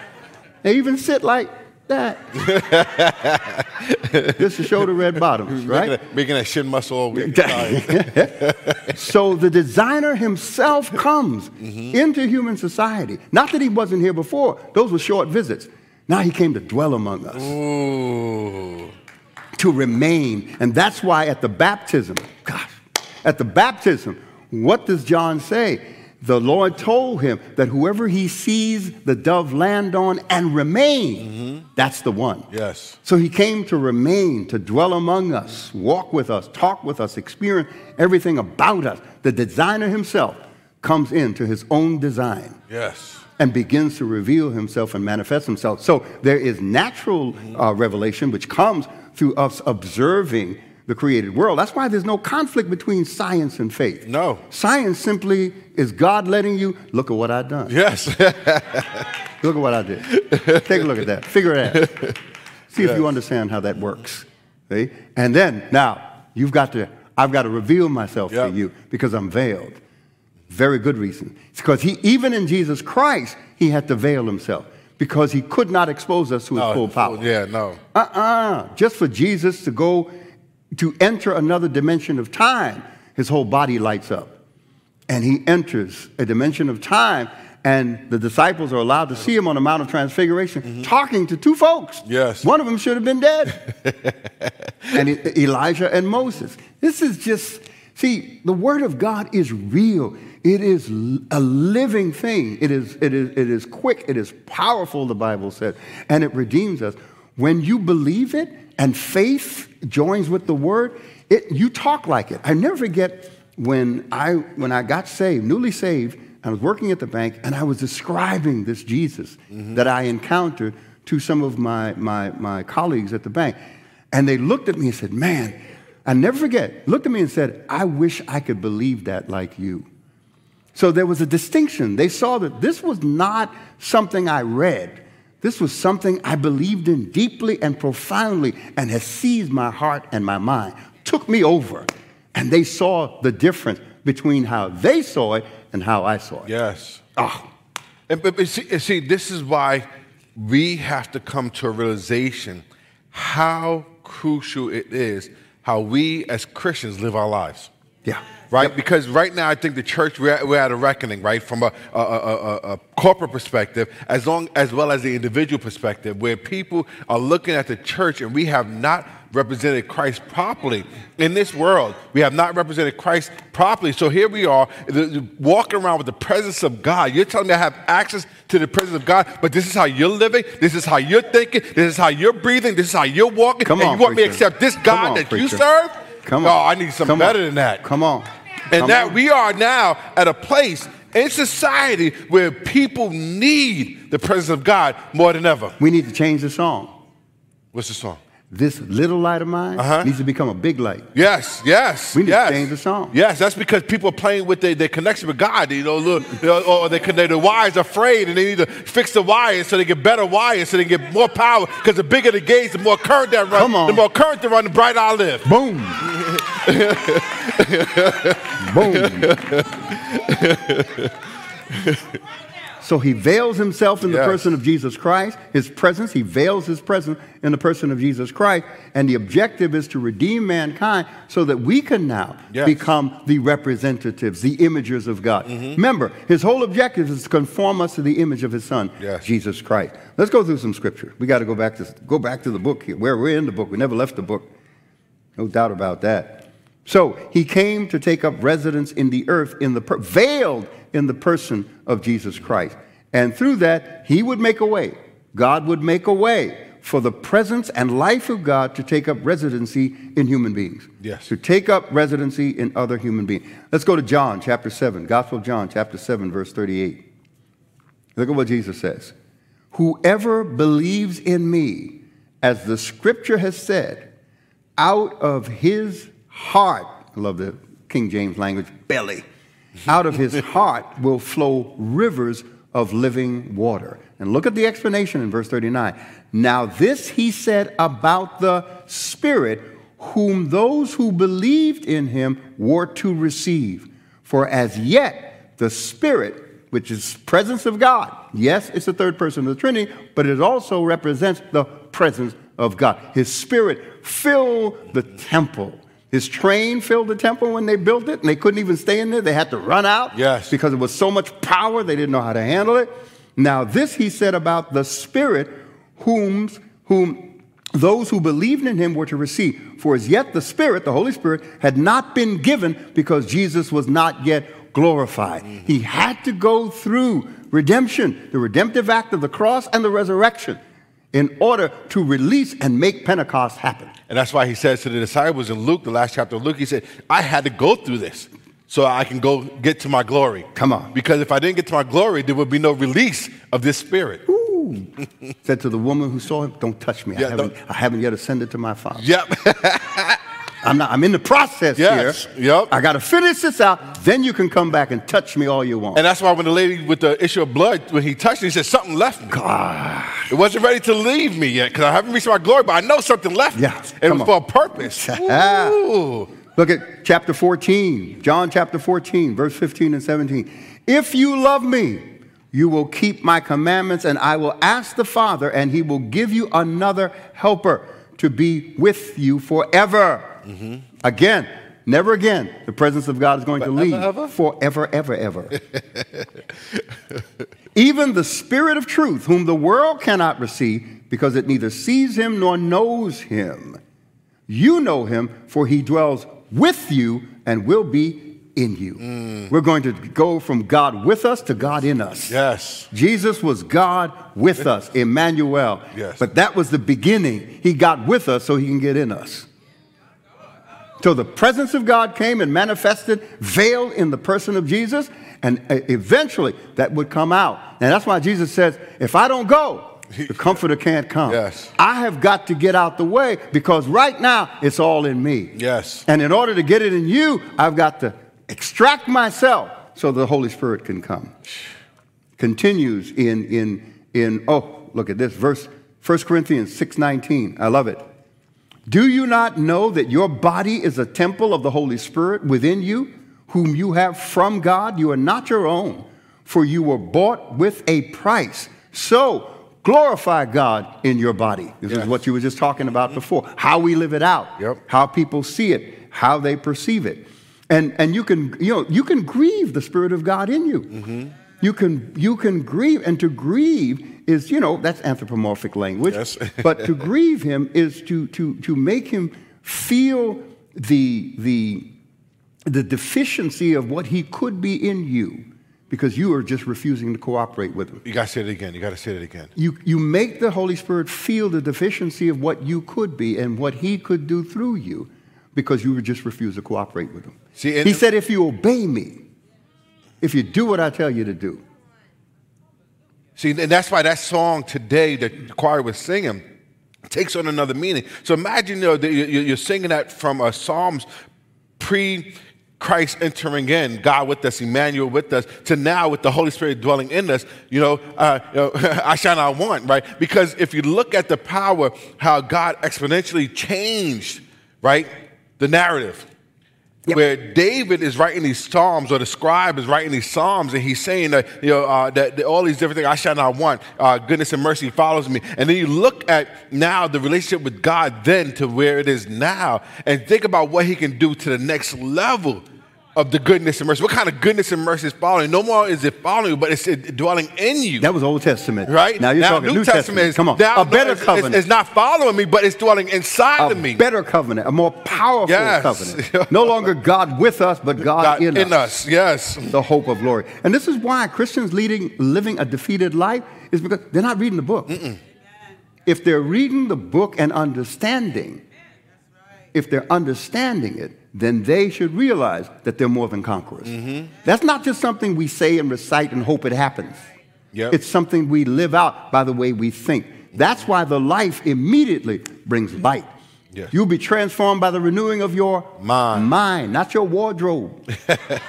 A: They even sit like that. Just to show the red bottoms, right?
B: Making, a, making that shin muscle all week.
A: so the designer himself comes mm-hmm. into human society. Not that he wasn't here before, those were short visits. Now he came to dwell among us.
B: Ooh.
A: To remain. And that's why at the baptism, gosh, at the baptism, what does John say? The Lord told him that whoever he sees the dove land on and remain, mm-hmm. that's the one.
B: Yes.
A: So he came to remain, to dwell among us, walk with us, talk with us, experience everything about us. The designer himself comes into his own design.
B: Yes.
A: And begins to reveal himself and manifest himself. So there is natural uh, revelation, which comes through us observing the created world. That's why there's no conflict between science and faith.
B: No.
A: Science simply is God letting you look at what I've done.
B: Yes.
A: look at what I did. Take a look at that. Figure it out. See yes. if you understand how that works. See? And then now you've got to I've got to reveal myself yep. to you because I'm veiled. Very good reason. It's because he even in Jesus Christ, he had to veil himself because he could not expose us to his
B: no,
A: full power.
B: Yeah, no.
A: Uh-uh. Just for Jesus to go to enter another dimension of time, his whole body lights up. And he enters a dimension of time, and the disciples are allowed to see him on the Mount of Transfiguration mm-hmm. talking to two folks.
B: Yes.
A: One of them should have been dead. and Elijah and Moses. This is just, see, the Word of God is real. It is a living thing. It is, it, is, it is quick. It is powerful, the Bible said, and it redeems us. When you believe it, and faith joins with the word, it, you talk like it. I never forget when I, when I got saved, newly saved, I was working at the bank and I was describing this Jesus mm-hmm. that I encountered to some of my, my, my colleagues at the bank. And they looked at me and said, Man, I never forget, looked at me and said, I wish I could believe that like you. So there was a distinction. They saw that this was not something I read. This was something I believed in deeply and profoundly and has seized my heart and my mind, took me over. And they saw the difference between how they saw it and how I saw it.
B: Yes.
A: Oh.
B: And, but, see, see, this is why we have to come to a realization how crucial it is how we as Christians live our lives.
A: Yeah.
B: Right? Because right now, I think the church we're at, we're at a reckoning, right, from a, a, a, a, corporate perspective, as long as well as the individual perspective, where people are looking at the church and we have not represented Christ properly in this world. We have not represented Christ properly. So here we are, walking around with the presence of God. You're telling me I have access to the presence of God, but this is how you're living, this is how you're thinking, this is how you're breathing, this is how you're walking.
A: Come
B: and
A: on,
B: you want
A: preacher.
B: me to accept this God
A: on,
B: that
A: preacher.
B: you serve?
A: Come
B: No,
A: on.
B: Oh, I need something
A: Come
B: better
A: on.
B: than that.
A: Come on.
B: And that we are now at a place in society where people need the presence of God more than ever.
A: We need to change the song.
B: What's the song?
A: This little light of mine
B: Uh-huh.
A: needs to become a big light.
B: Yes, yes.
A: We need to change the song.
B: Yes, that's because people are playing with their, their connection with God. You know, little, you know, or they, they, the wires are frayed and they need to fix the wires so they get better wires so they get more power. Because the bigger the gauge, the more current that runs.
A: Come on.
B: The more current that run, the brighter I live.
A: Boom. Boom. so he veils himself in the person of Jesus Christ, his presence. He veils his presence in the person of Jesus Christ. And the objective is to redeem mankind so that we can now
B: Yes.
A: become the representatives, the imagers of God. Mm-hmm. Remember, his whole objective is to conform us to the image of his son,
B: Yes.
A: Jesus Christ. Let's go through some scripture. We got to go back to go back to the book here, where we're in the book. We never left the book. No doubt about that. So he came to take up residence in the earth, in the per- veiled in the person of Jesus Christ, and through that he would make a way. God would make a way for the presence and life of God to take up residency in human beings.
B: Yes.
A: To take up residency in other human beings. Let's go to John chapter 7, Gospel of John chapter 7, verse 38. Look at what Jesus says. Whoever believes in me, as the scripture has said, out of his heart, I love the King James language, belly, out of his heart will flow rivers of living water. And look at the explanation in verse 39. Now, this he said about the Spirit, whom those who believed in him were to receive. For as yet the Spirit, which is presence of God, yes, it's the third person of the Trinity, but it also represents the presence of God. His Spirit filled the temple. His train filled the temple when they built it, and they couldn't even stay in there. They had to run out
B: Yes.
A: because it was so much power, they didn't know how to handle it. Now, this he said about the Spirit, whom, whom those who believed in him were to receive. For as yet the Spirit, the Holy Spirit, had not been given because Jesus was not yet glorified. Mm-hmm. He had to go through redemption, the redemptive act of the cross and the resurrection, in order to release and make Pentecost happen.
B: And that's why he says to the disciples in Luke, the last chapter of Luke, he said, I had to go through this so I can go get to my glory.
A: Come on.
B: Because if I didn't get to my glory, there would be no release of this spirit.
A: Ooh. Said to the woman who saw him, Don't touch me. I, haven't, I haven't yet ascended to my Father.
B: Yep.
A: I'm, not, I'm in the process
B: Yes,
A: here.
B: yep.
A: I got to finish this out. Then you can come back and touch me all you want.
B: and that's why when the lady with the issue of blood, when he touched her, he said, Something left me.
A: God.
B: It wasn't ready to leave me yet because I haven't reached my glory, but I know something left me.
A: Yeah,
B: And it was for a purpose. Ooh.
A: Look at chapter 14, John chapter 14, verse 15 and 17. If you love me, you will keep my commandments, and I will ask the Father, and he will give you another helper to be with you forever. Mm-hmm. Again, never again. The presence of God is going to
B: Forever,
A: leave
B: ever?
A: forever, ever, ever. Even the Spirit of truth, whom the world cannot receive, because it neither sees him nor knows him. You know him, for he dwells with you and will be in you.
B: Mm.
A: We're going to go from God with us to God in us.
B: Yes.
A: Jesus was God with us, Emmanuel.
B: Yes.
A: But that was the beginning. He got with us so he can get in us. So the presence of God came and manifested, veiled in the person of Jesus, and uh, eventually that would come out. And that's why Jesus says, if I don't go, the comforter can't come.
B: Yes.
A: I have got to get out the way because right now it's all in me.
B: Yes.
A: And in order to get it in you, I've got to extract myself so the Holy Spirit can come. Continues in in in oh, look at this verse 1 Corinthians 6:19. I love it. Do you not know that your body is a temple of the Holy Spirit within you, whom you have from God? You are not your own, for you were bought with a price. So glorify God in your body. This
B: Yes.
A: is what you were just talking about mm-hmm. before. How we live it out,
B: Yep.
A: how people see it, how they perceive it. And, and you, can, you, know, you can grieve the Spirit of God in you.
B: Mm-hmm.
A: You, can, you can grieve, and to grieve is, you know, that's anthropomorphic language.
B: Yes.
A: but to grieve him is to, to, to make him feel the, the, the deficiency of what he could be in you because you are just refusing to cooperate with him.
B: You got to say it again. You got to say it again.
A: You, you make the Holy Spirit feel the deficiency of what you could be and what he could do through you because you would just refuse to cooperate with him.
B: See,
A: he said, if you obey me, if you do what I tell you to do,
B: See, and that's why that song today that the choir was singing takes on another meaning. So imagine you know, that you- you- you're singing that from a Psalms pre Christ entering in, God with us, Emmanuel with us, to now with the Holy Spirit dwelling in us, you know, uh, you know I shall not want, right? Because if you look at the power, how God exponentially changed, right, the narrative. Where David is writing these psalms, or the scribe is writing these psalms, and he's saying that you know uh, that, that all these different things I shall not want, uh, goodness and mercy follows me, and then you look at now the relationship with God then to where it is now, and think about what He can do to the next level of the goodness and mercy. What kind of goodness and mercy is following? No more is it following you, but it's dwelling in you.
A: that was Old Testament.
B: Right
A: Now you're talking New, Testament.
B: is
A: Come on.
B: now-
A: a better
B: it's, it's-
A: covenant.
B: It's, not following me, but it's dwelling inside
A: a
B: of me.
A: better covenant, a more powerful
B: Yes.
A: covenant. No longer God with us, but God,
B: God
A: in,
B: in
A: us.
B: us, yes.
A: The hope of glory. And this is why Christians leading, living a defeated life is because they're not reading the book. If they're reading the book and understanding, if they're understanding it, then they should realize that they're more than conquerors. Mm-hmm. That's not just something we say and recite and hope it happens.
B: Yep.
A: It's something we live out by the way we think. That's why the life immediately brings light.
B: Yes.
A: You'll be transformed by the renewing of your
B: Mind.
A: mind, not your wardrobe.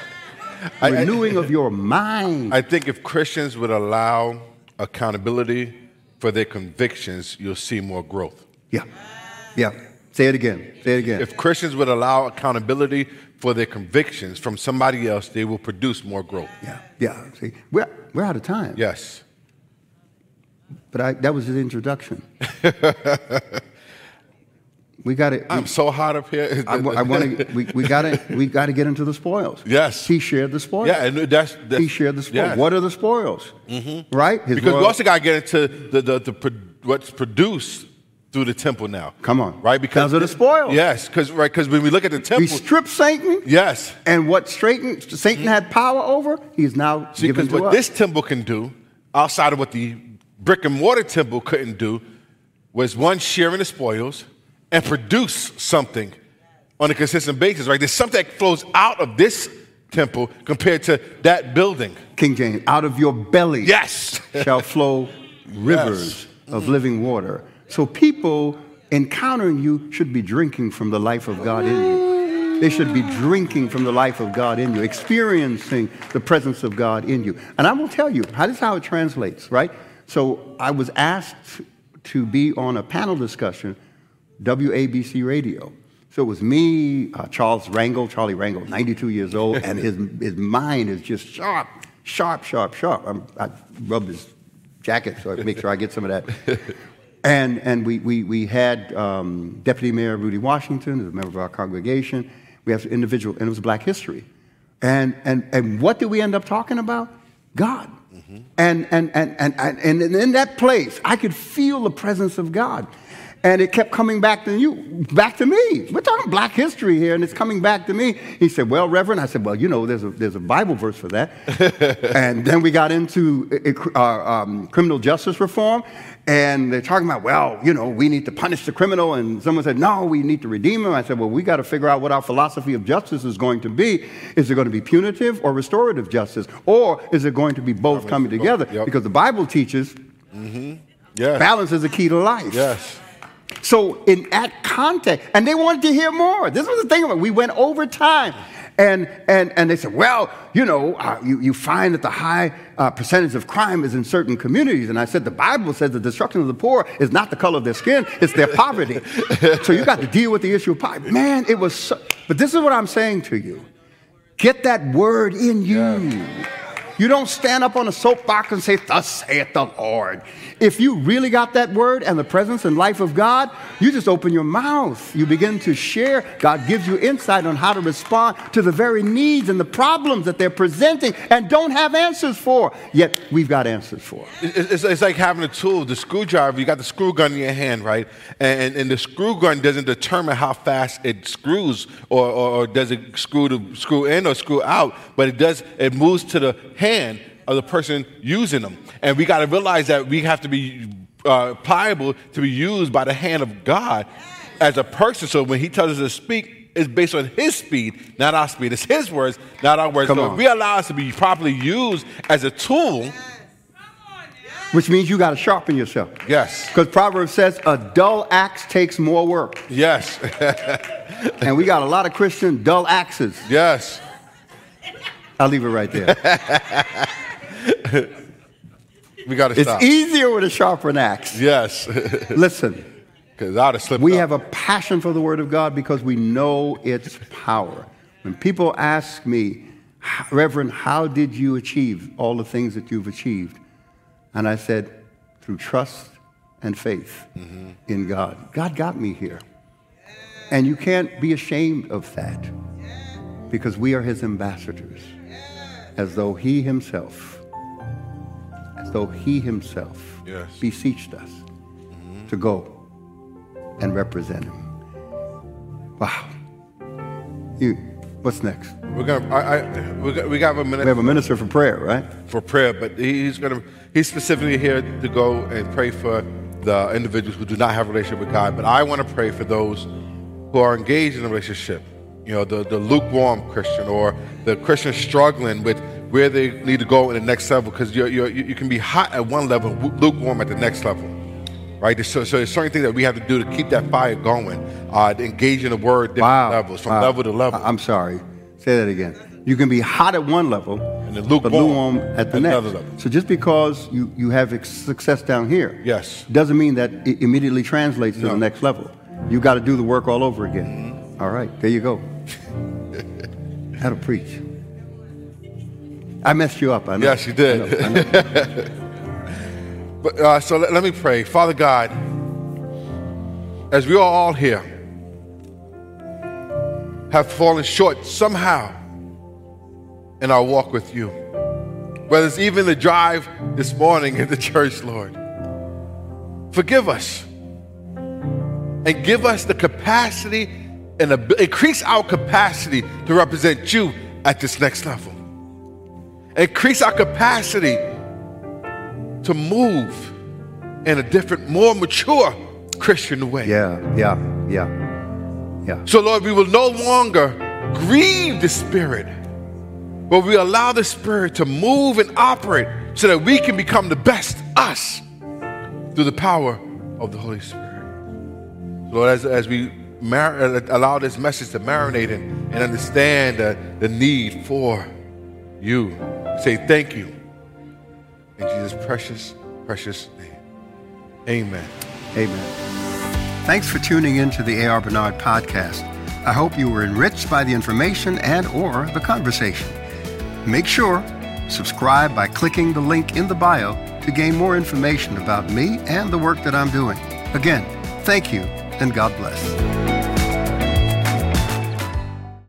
B: I-
A: renewing of your mind.
B: I think if Christians would allow accountability for their convictions, you'll see more growth.
A: yeah. Yeah. Say it again. Say it again.
B: If Christians would allow accountability for their convictions from somebody else, they will produce more growth.
A: yeah. Yeah. See, we're, we're out of time.
B: Yes.
A: But I, that was his introduction. we got it.
B: I'm so hot up here.
A: I, want to. We, we got to. We got to get into the spoils.
B: Yes.
A: He shared the spoils.
B: yeah, and that's, that's
A: he shared the spoils.
B: yes.
A: What are the spoils? Mm-hmm. Right. His
B: Because we also got to get into the, the, the, pro- what's produced through the temple now.
A: Come on.
B: Right?
A: Because of the spoils.
B: Yes, because right, because when we look at the
A: he
B: temple,
A: stripped Satan.
B: yes.
A: And what Satan, Satan had power over, he's now
B: See,
A: given
B: because
A: to
B: what
A: us.
B: this temple can do, outside of what the brick and mortar temple couldn't do, was one sharing the spoils and produce something on a consistent basis. Right? There's something that flows out of this temple compared to that building.
A: King James, out of your belly
B: Yes.
A: shall flow rivers of living water. So people encountering you should be drinking from the life of God in you. They should be drinking from the life of God in you, experiencing the presence of God in you. And I will tell you, how this is how it translates, right? So I was asked to be on a panel discussion, WABC Radio. So it was me, uh, Charles Rangel, Charlie Rangel, 92 years old, and his, his mind is just sharp, sharp, sharp, sharp. I'm, I rubbed his jacket so I make sure I get some of that. And, and we, we, we had um, Deputy Mayor Rudy Washington, a member of our congregation. We have individual, and it was Black History. And, and, and what did we end up talking about? God. And, and, and, and, and, and in that place, I could feel the presence of God. And it kept coming back to you, back to me. We're talking black history here, and it's coming back to me. He said, Well, Reverend, I said, Well, you know, there's a, there's a Bible verse for that. and then we got into uh, um, criminal justice reform, and they're talking about, Well, you know, we need to punish the criminal. And someone said, No, we need to redeem him. I said, Well, we got to figure out what our philosophy of justice is going to be. Is it going to be punitive or restorative justice? Or is it going to be both coming together?
B: Yep.
A: Because the Bible teaches mm-hmm.
B: Yes.
A: balance is the key to life.
B: Yes.
A: So in that context, and they wanted to hear more. This was the thing about it. We went over time. And, and, and they said, well, you know, uh, you, you find that the high uh, percentage of crime is in certain communities. And I said, the Bible says the destruction of the poor is not the color of their skin, it's their poverty. so you got to deal with the issue of poverty. Man, it was so, but this is what I'm saying to you. Get that word in you. You don't stand up on a soapbox and say, Thus saith the Lord. If you really got that word and the presence and life of God, you just open your mouth. You begin to share. God gives you insight on how to respond to the very needs and the problems that they're presenting and don't have answers for. Yet we've got answers for.
B: It's, it's like having a tool, the screwdriver, you got the screw gun in your hand, right? And, and the screw gun doesn't determine how fast it screws or, or, or does it screw, to, screw in or screw out, but it does, it moves to the hand of the person using them. And we got to realize that we have to be uh, pliable to be used by the hand of God as a person. So when He tells us to speak, it's based on His speed, not our speed. It's His words, not our words.
A: Come
B: so
A: on.
B: if we allow us to be properly used as a tool,
A: Which means you got to sharpen yourself.
B: yes,
A: Because Proverbs says a dull axe takes more work.
B: yes,
A: And we got a lot of Christian dull axes.
B: yes.
A: I'll leave it right there.
B: We got to
A: It's
B: stop.
A: easier with a sharpened axe.
B: Yes,
A: Listen,
B: because I'd have slipped.
A: we
B: up.
A: have a passion for the Word of God because we know its power. When people ask me, Reverend, how did you achieve all the things that you've achieved? And I said, through trust and faith mm-hmm. in God. God got me here. And you can't be ashamed of that because we are His ambassadors, as though He Himself, as though He Himself
B: Yes.
A: beseeched us to go and represent Him. Wow. You, what's next?
B: We're gonna. I, I, we got, we got a minute
A: We have a minister for prayer, right?
B: for prayer, but he's gonna. He's specifically here to go and pray for the individuals who do not have a relationship with God. But I want to pray for those who are engaged in a relationship. You know, the, the lukewarm Christian or the Christian struggling with where they need to go in the next level because you're, you're, you can be hot at one level, lukewarm at the next level. Right? So, so there's certain things that we have to do to keep that fire going, uh, to engage in the word different
A: Wow.
B: levels, from
A: Wow.
B: level to level.
A: I'm sorry. Say that again. You can be hot at one level
B: And then lukewarm
A: lukewarm at the
B: at
A: next.
B: level.
A: So just because you, you have ex- success down here
B: Yes.
A: doesn't mean that it immediately translates to
B: No.
A: the next level. You got to do the work all over again. All right, there you go. How to preach. I messed you up. I know.
B: Yes, you did.
A: I know, I know.
B: But, uh, so let, let me pray. Father God, as we are all here, have fallen short somehow in our walk with you, whether it's even the drive this morning in the church, Lord, forgive us and give us the capacity and increase our capacity to represent you at this next level. Increase our capacity to move in a different, more mature Christian way.
A: Yeah, yeah, yeah, yeah.
B: So, Lord, we will no longer grieve the Spirit, but we allow the Spirit to move and operate so that we can become the best us through the power of the Holy Spirit. Lord, as, as we mar- uh, allow this message to marinate and, and understand the, the need for you, say thank you. In Jesus' precious, precious name. Amen.
A: Amen. Thanks for tuning in to the A.R. Bernard podcast. I hope you were enriched by the information and or the conversation. Make sure subscribe by clicking the link in the bio to gain more information about me and the work that I'm doing. Again, thank you and God bless.